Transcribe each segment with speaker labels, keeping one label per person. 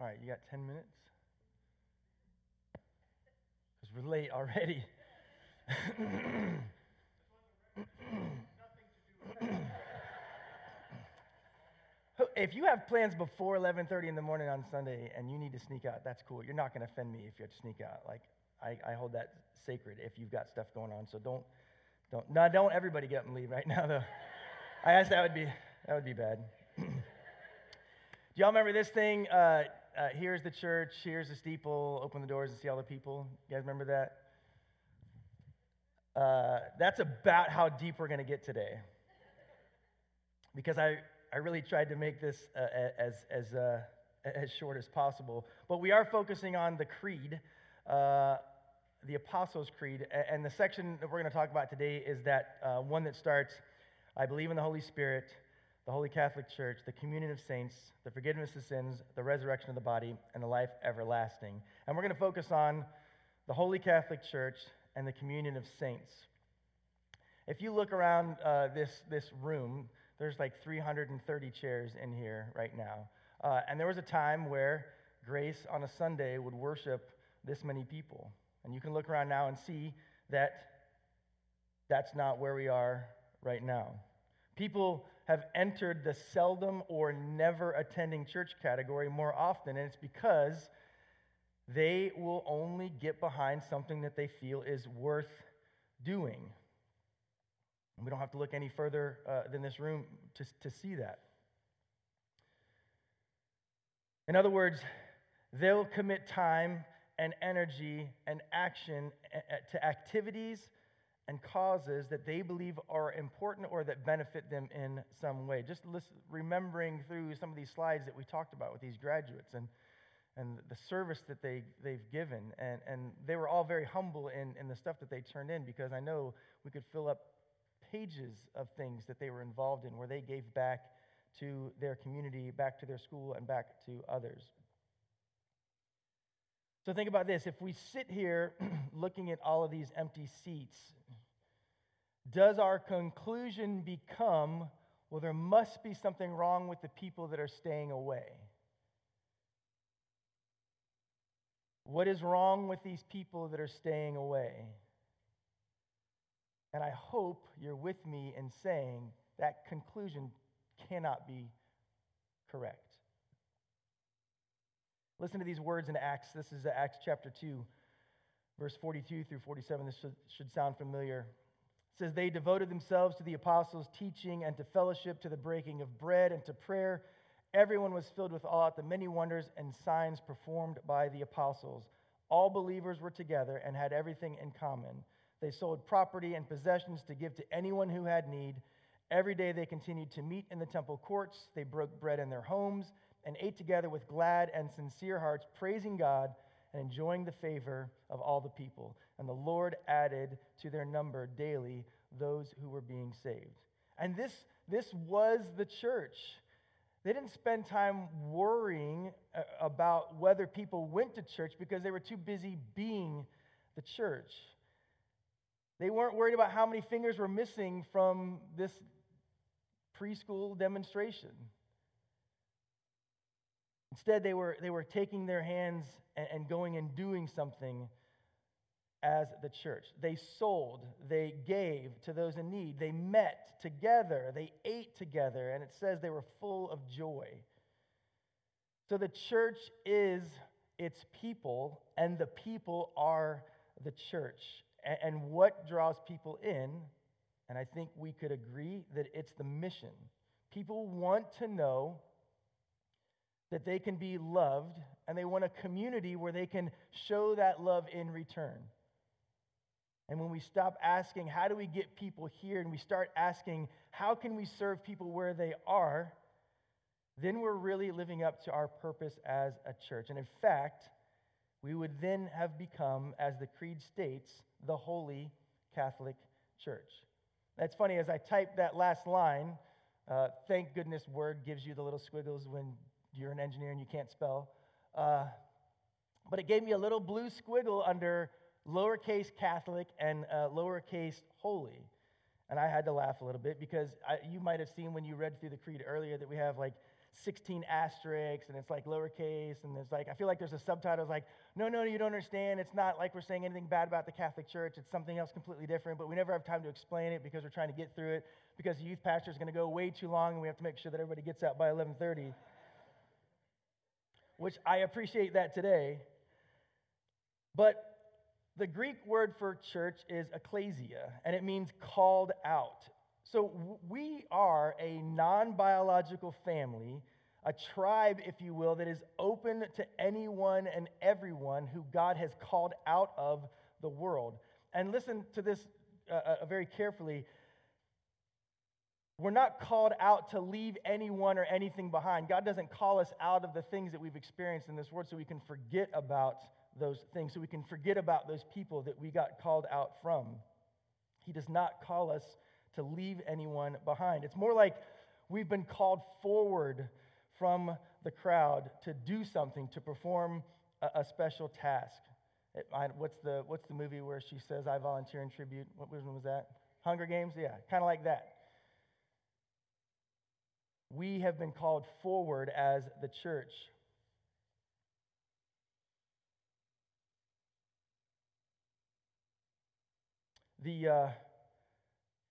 Speaker 1: All right, you got 10 minutes? Because we're late already. if you have plans before 11.30 in the morning on sunday and you need to sneak out that's cool. You're not going to offend me if you have to sneak out. Like I, I, hold that sacred if you've got stuff going on. So don't don't no don't everybody get up and leave right now though. I guess that would be that would be bad. Do y'all remember this thing? Uh, uh, here's the church here's the steeple open the doors and see all the people you guys remember that uh, that's about how deep we're going to get today because i I really tried to make this uh, as, as, uh, as short as possible. But we are focusing on the creed, uh, the Apostles' Creed. And the section that we're going to talk about today is that uh, one that starts I believe in the Holy Spirit, the Holy Catholic Church, the communion of saints, the forgiveness of sins, the resurrection of the body, and the life everlasting. And we're going to focus on the Holy Catholic Church and the communion of saints. If you look around uh, this, this room, there's like 330 chairs in here right now. Uh, and there was a time where Grace on a Sunday would worship this many people. And you can look around now and see that that's not where we are right now. People have entered the seldom or never attending church category more often, and it's because they will only get behind something that they feel is worth doing. We don't have to look any further uh, than this room to, to see that. In other words, they'll commit time and energy and action to activities and causes that they believe are important or that benefit them in some way. Just listen, remembering through some of these slides that we talked about with these graduates and, and the service that they, they've given. And, and they were all very humble in, in the stuff that they turned in because I know we could fill up pages of things that they were involved in where they gave back to their community, back to their school, and back to others. So think about this if we sit here looking at all of these empty seats, does our conclusion become, well, there must be something wrong with the people that are staying away? What is wrong with these people that are staying away? And I hope you're with me in saying that conclusion cannot be correct. Listen to these words in Acts. This is Acts chapter 2, verse 42 through 47. This should, should sound familiar. Says, They devoted themselves to the apostles' teaching and to fellowship, to the breaking of bread and to prayer. Everyone was filled with awe at the many wonders and signs performed by the apostles. All believers were together and had everything in common. They sold property and possessions to give to anyone who had need. Every day they continued to meet in the temple courts. They broke bread in their homes and ate together with glad and sincere hearts, praising God and enjoying the favor of all the people. And the Lord added to their number daily those who were being saved. And this, this was the church. They didn't spend time worrying uh, about whether people went to church because they were too busy being the church. They weren't worried about how many fingers were missing from this preschool demonstration. Instead, they were, they were taking their hands and, and going and doing something as the church. They sold, they gave to those in need, they met together, they ate together, and it says they were full of joy. So the church is its people, and the people are the church and what draws people in, and I think we could agree that it's the mission. People want to know that they can be loved, and they want a community where they can show that love in return. And when we stop asking, how do we get people here, and we start asking, how can we serve people where they are, then we're really living up to our purpose as a church. And in fact, we would then have become, as the Creed states, the Holy Catholic Church. That's funny, as I typed that last line, uh, thank goodness Word gives you the little squiggles when you're an engineer and you can't spell. Uh, but it gave me a little blue squiggle under lowercase Catholic and uh, lowercase holy. And I had to laugh a little bit because I, you might have seen when you read through the creed earlier that we have like 16 asterisks and it's like lowercase and there's like, I feel like there's a subtitle like, no, no, you don't understand. It's not like we're saying anything bad about the Catholic Church. It's something else completely different, but we never have time to explain it because we're trying to get through it because the youth pastor is going to go way too long and we have to make sure that everybody gets out by 1130 which I appreciate that today. But the Greek word for church is ecclesia, and it means called out. So we are a non biological family, a tribe, if you will, that is open to anyone and everyone who God has called out of the world. And listen to this uh, uh very carefully. We're not called out to leave anyone or anything behind. God doesn't call us out of the things that we've experienced in this world so we can forget about those things, so we can forget about those people that we got called out from. He does not call us to leave anyone behind. It's more like we've been called forward from the crowd to do something, to perform a, a special task. It, I, what's, the, what's the movie where she says, I volunteer in tribute? What one was that? Hunger Games? Yeah, kind of like that. We have been called forward as the church the, uh,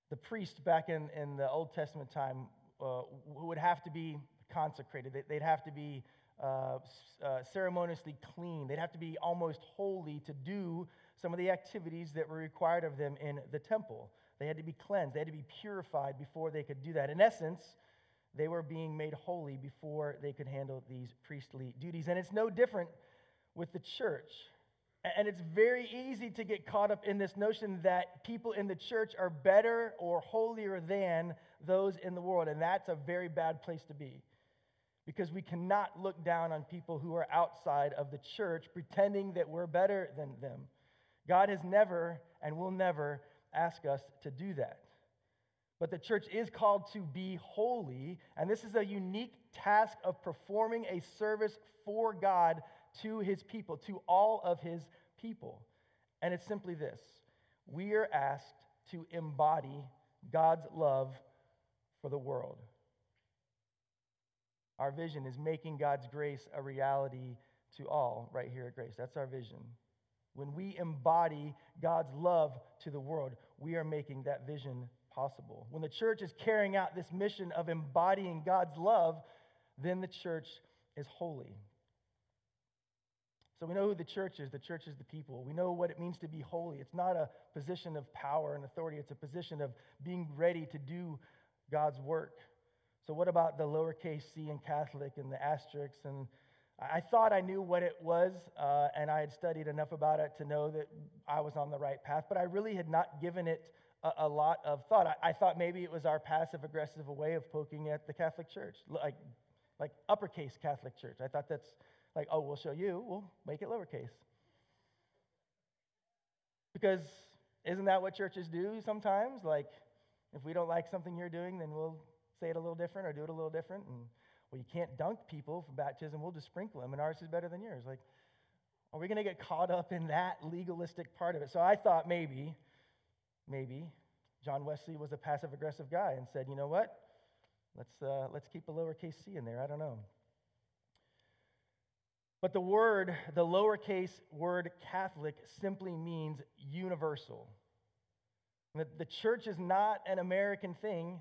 Speaker 1: the priest back in, in the Old Testament time uh, would have to be consecrated. They'd have to be uh, uh, ceremoniously clean. They'd have to be almost holy to do some of the activities that were required of them in the temple. They had to be cleansed, they had to be purified before they could do that. In essence, they were being made holy before they could handle these priestly duties. And it's no different with the church. And it's very easy to get caught up in this notion that people in the church are better or holier than those in the world. And that's a very bad place to be because we cannot look down on people who are outside of the church pretending that we're better than them. God has never and will never ask us to do that. But the church is called to be holy, and this is a unique task of performing a service for God to his people, to all of his people. And it's simply this we are asked to embody God's love for the world. Our vision is making God's grace a reality to all right here at Grace. That's our vision. When we embody God's love to the world, we are making that vision possible. When the church is carrying out this mission of embodying God's love, then the church is holy. So we know who the church is. The church is the people. We know what it means to be holy. It's not a position of power and authority, it's a position of being ready to do God's work. So, what about the lowercase c in Catholic and the asterisks? And I thought I knew what it was, uh, and I had studied enough about it to know that I was on the right path, but I really had not given it a, a lot of thought. I, I, thought maybe it was our passive aggressive way of poking at the Catholic Church, like, like uppercase Catholic Church. I thought that's like, oh, we'll show you, we'll make it lowercase. Because isn't that what churches do sometimes? Like, if we don't like something you're doing, then we'll say it a little different or do it a little different. And, well, you can't dunk people for baptism, we'll just sprinkle them, and ours is better than yours. Like, are we going to get caught up in that legalistic part of it? So I thought maybe, maybe John Wesley was a passive aggressive guy and said, you know what? Let's, uh, let's keep a lowercase c in there. I don't know. But the word, the lowercase word Catholic, simply means universal. The, the church is not an American thing.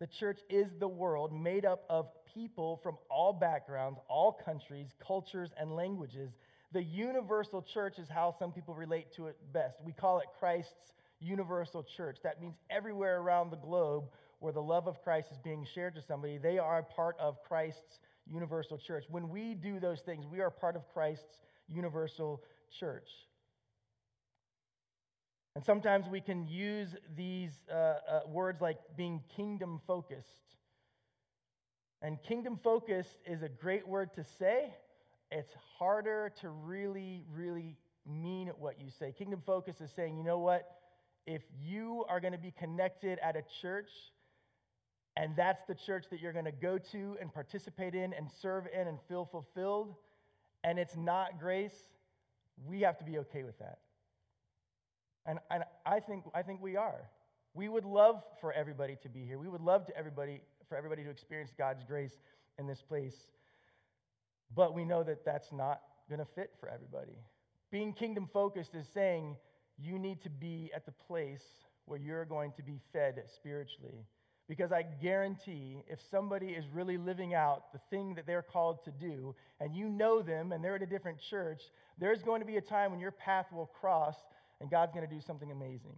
Speaker 1: The church is the world made up of people from all backgrounds, all countries, cultures, and languages. The universal church is how some people relate to it best. We call it Christ's universal church. That means everywhere around the globe where the love of Christ is being shared to somebody, they are part of Christ's universal church. When we do those things, we are part of Christ's universal church. And sometimes we can use these uh, uh, words like being kingdom focused. And kingdom focused is a great word to say. It's harder to really, really mean what you say. Kingdom focus is saying, you know what? If you are going to be connected at a church, and that's the church that you're going to go to and participate in and serve in and feel fulfilled, and it's not grace, we have to be okay with that. And, and I, think, I think we are. We would love for everybody to be here. We would love to everybody, for everybody to experience God's grace in this place. But we know that that's not going to fit for everybody. Being kingdom focused is saying you need to be at the place where you're going to be fed spiritually. Because I guarantee if somebody is really living out the thing that they're called to do, and you know them and they're at a different church, there's going to be a time when your path will cross and God's going to do something amazing.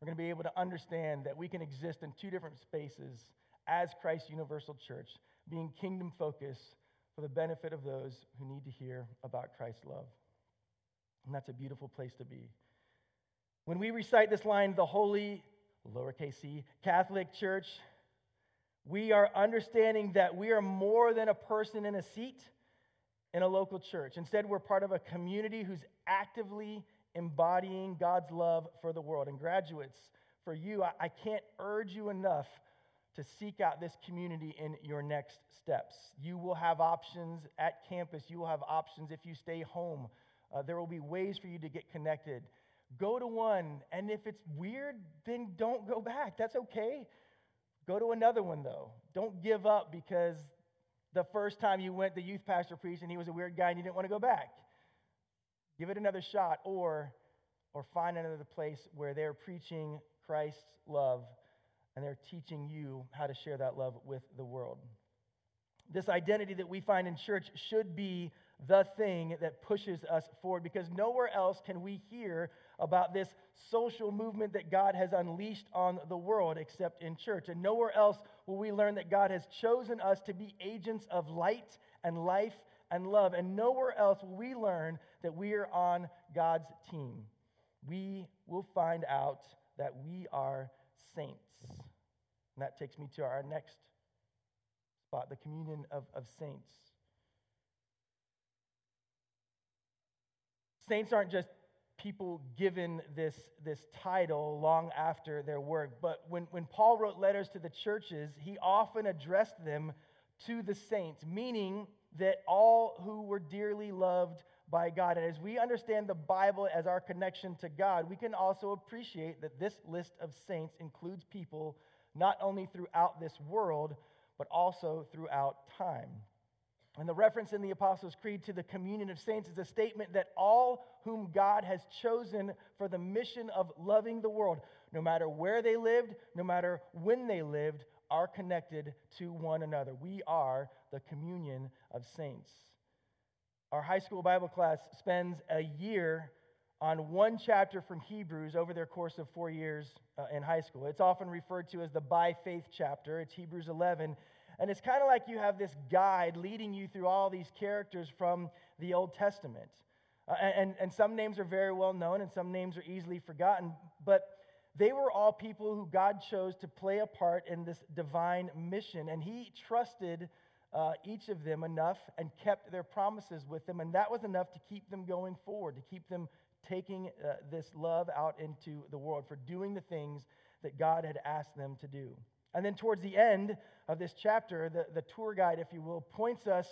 Speaker 1: We're going to be able to understand that we can exist in two different spaces as Christ Universal Church, being kingdom focused for the benefit of those who need to hear about Christ's love. And that's a beautiful place to be. When we recite this line, the Holy, lowercase c, Catholic Church, we are understanding that we are more than a person in a seat in a local church. Instead, we're part of a community who's actively embodying God's love for the world. And graduates, for you, I, I can't urge you enough to seek out this community in your next steps. You will have options at campus, you will have options if you stay home. Uh, there will be ways for you to get connected. Go to one, and if it's weird, then don't go back. That's okay. Go to another one, though. Don't give up because the first time you went, the youth pastor preached and he was a weird guy and you didn't want to go back. Give it another shot, or, or find another place where they're preaching Christ's love and they're teaching you how to share that love with the world. This identity that we find in church should be the thing that pushes us forward because nowhere else can we hear about this social movement that God has unleashed on the world except in church. And nowhere else will we learn that God has chosen us to be agents of light and life and love. And nowhere else will we learn that we are on God's team. We will find out that we are saints. And that takes me to our next spot the communion of, of saints. Saints aren't just people given this, this title long after their work, but when, when Paul wrote letters to the churches, he often addressed them to the saints, meaning that all who were dearly loved by God. And as we understand the Bible as our connection to God, we can also appreciate that this list of saints includes people not only throughout this world, but also throughout time. And the reference in the Apostles' Creed to the communion of saints is a statement that all whom God has chosen for the mission of loving the world, no matter where they lived, no matter when they lived, are connected to one another. We are the communion of saints. Our high school Bible class spends a year on one chapter from Hebrews over their course of four years uh, in high school. It's often referred to as the by faith chapter. It's Hebrews 11. And it's kind of like you have this guide leading you through all these characters from the Old Testament. Uh, and, and some names are very well known and some names are easily forgotten. But they were all people who God chose to play a part in this divine mission. And He trusted uh, each of them enough and kept their promises with them. And that was enough to keep them going forward, to keep them taking uh, this love out into the world, for doing the things that God had asked them to do. And then towards the end of this chapter, the, the tour guide, if you will, points us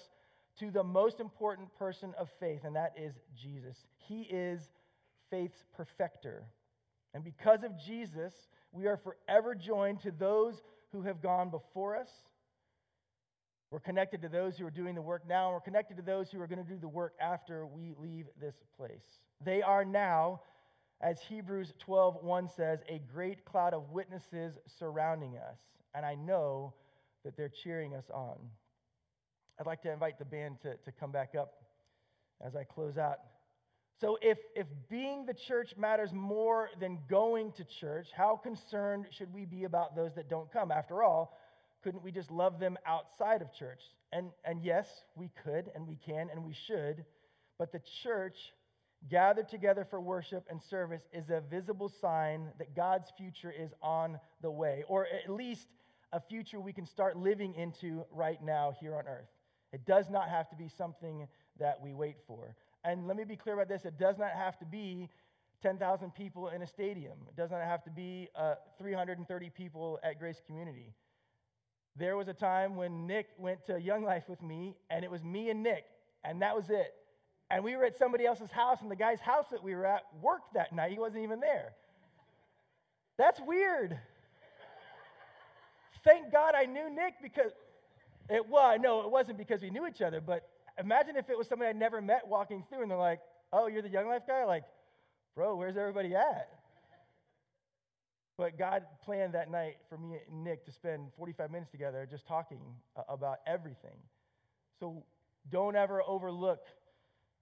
Speaker 1: to the most important person of faith, and that is Jesus. He is faith's perfecter. And because of Jesus, we are forever joined to those who have gone before us. We're connected to those who are doing the work now, and we're connected to those who are going to do the work after we leave this place. They are now, as Hebrews 12 1 says, a great cloud of witnesses surrounding us. And I know that they're cheering us on. I'd like to invite the band to, to come back up as I close out. So, if, if being the church matters more than going to church, how concerned should we be about those that don't come? After all, couldn't we just love them outside of church? And, and yes, we could, and we can, and we should. But the church gathered together for worship and service is a visible sign that God's future is on the way, or at least a future we can start living into right now here on earth. It does not have to be something that we wait for. And let me be clear about this it does not have to be 10,000 people in a stadium, it does not have to be uh, 330 people at Grace Community. There was a time when Nick went to Young Life with me, and it was me and Nick, and that was it. And we were at somebody else's house, and the guy's house that we were at worked that night. He wasn't even there. That's weird. Thank God I knew Nick because It was, no, it wasn't because we knew each other, but imagine if it was somebody I'd never met walking through and they're like, oh, you're the Young Life guy? Like, bro, where's everybody at? But God planned that night for me and Nick to spend 45 minutes together just talking about everything. So don't ever overlook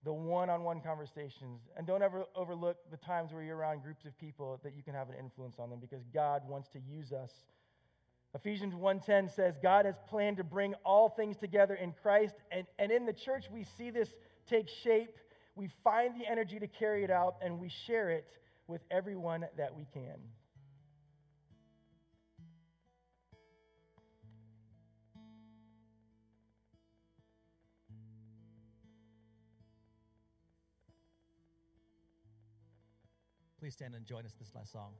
Speaker 1: the one on one conversations. And don't ever overlook the times where you're around groups of people that you can have an influence on them because God wants to use us. Ephesians 1:10 says God has planned to bring all things together in Christ and, and in the church we see this take shape. We find the energy to carry it out and we share it with everyone that we can.
Speaker 2: Please stand and join us this last song.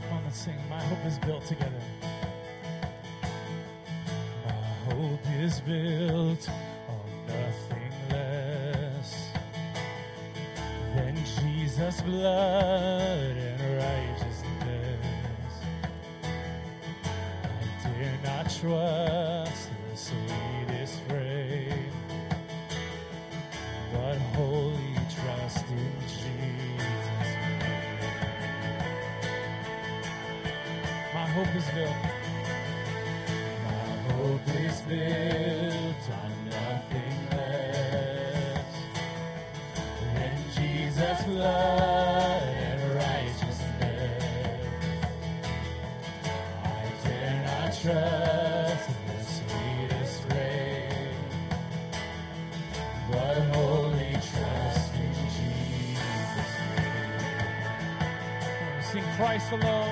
Speaker 2: Come on, let's sing. My hope is built together.
Speaker 3: Built on nothing less than Jesus' blood and righteousness. I dare not trust the sweetest frame, but wholly trust in Jesus. My hope is built My hope is built
Speaker 2: Christ.
Speaker 3: Christ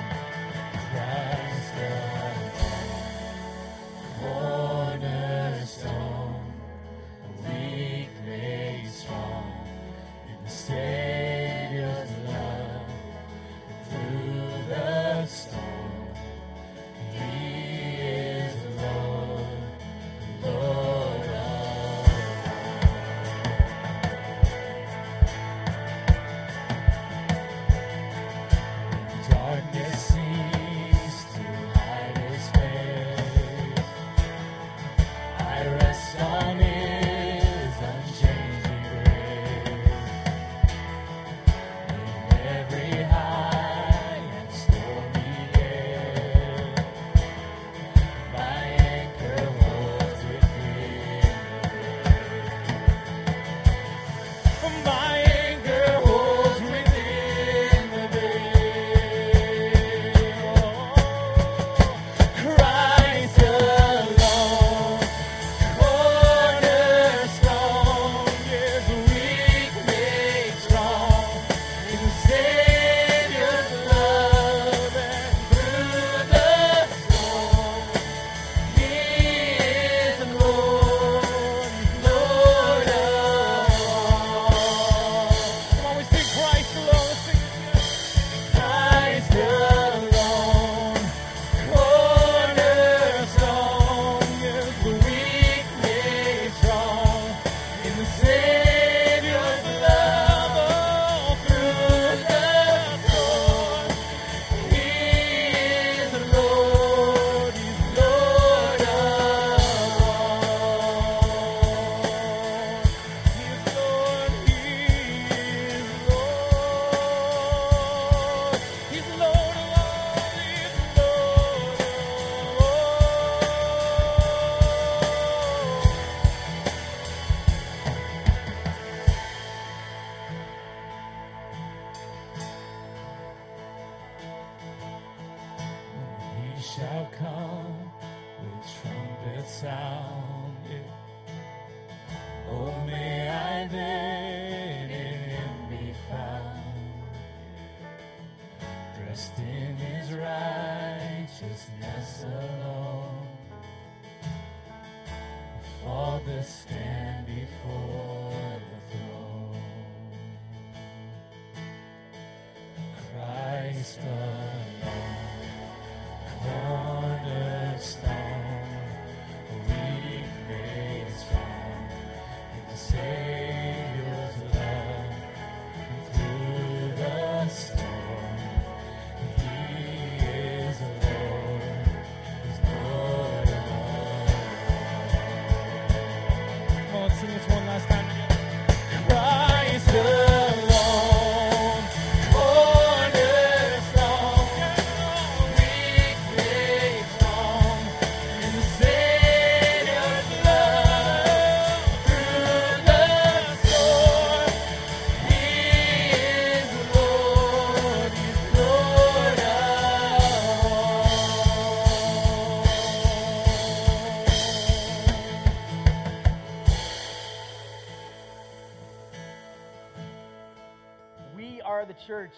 Speaker 1: church.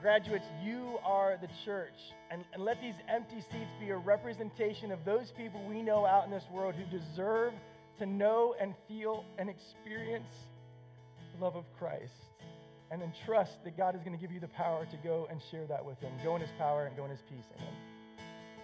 Speaker 1: Graduates, you are the church. And, and let these empty seats be a representation of those people we know out in this world who deserve to know and feel and experience the love of Christ. And then trust that God is going to give you the power to go and share that with Him. Go in His power and go in His peace. Amen.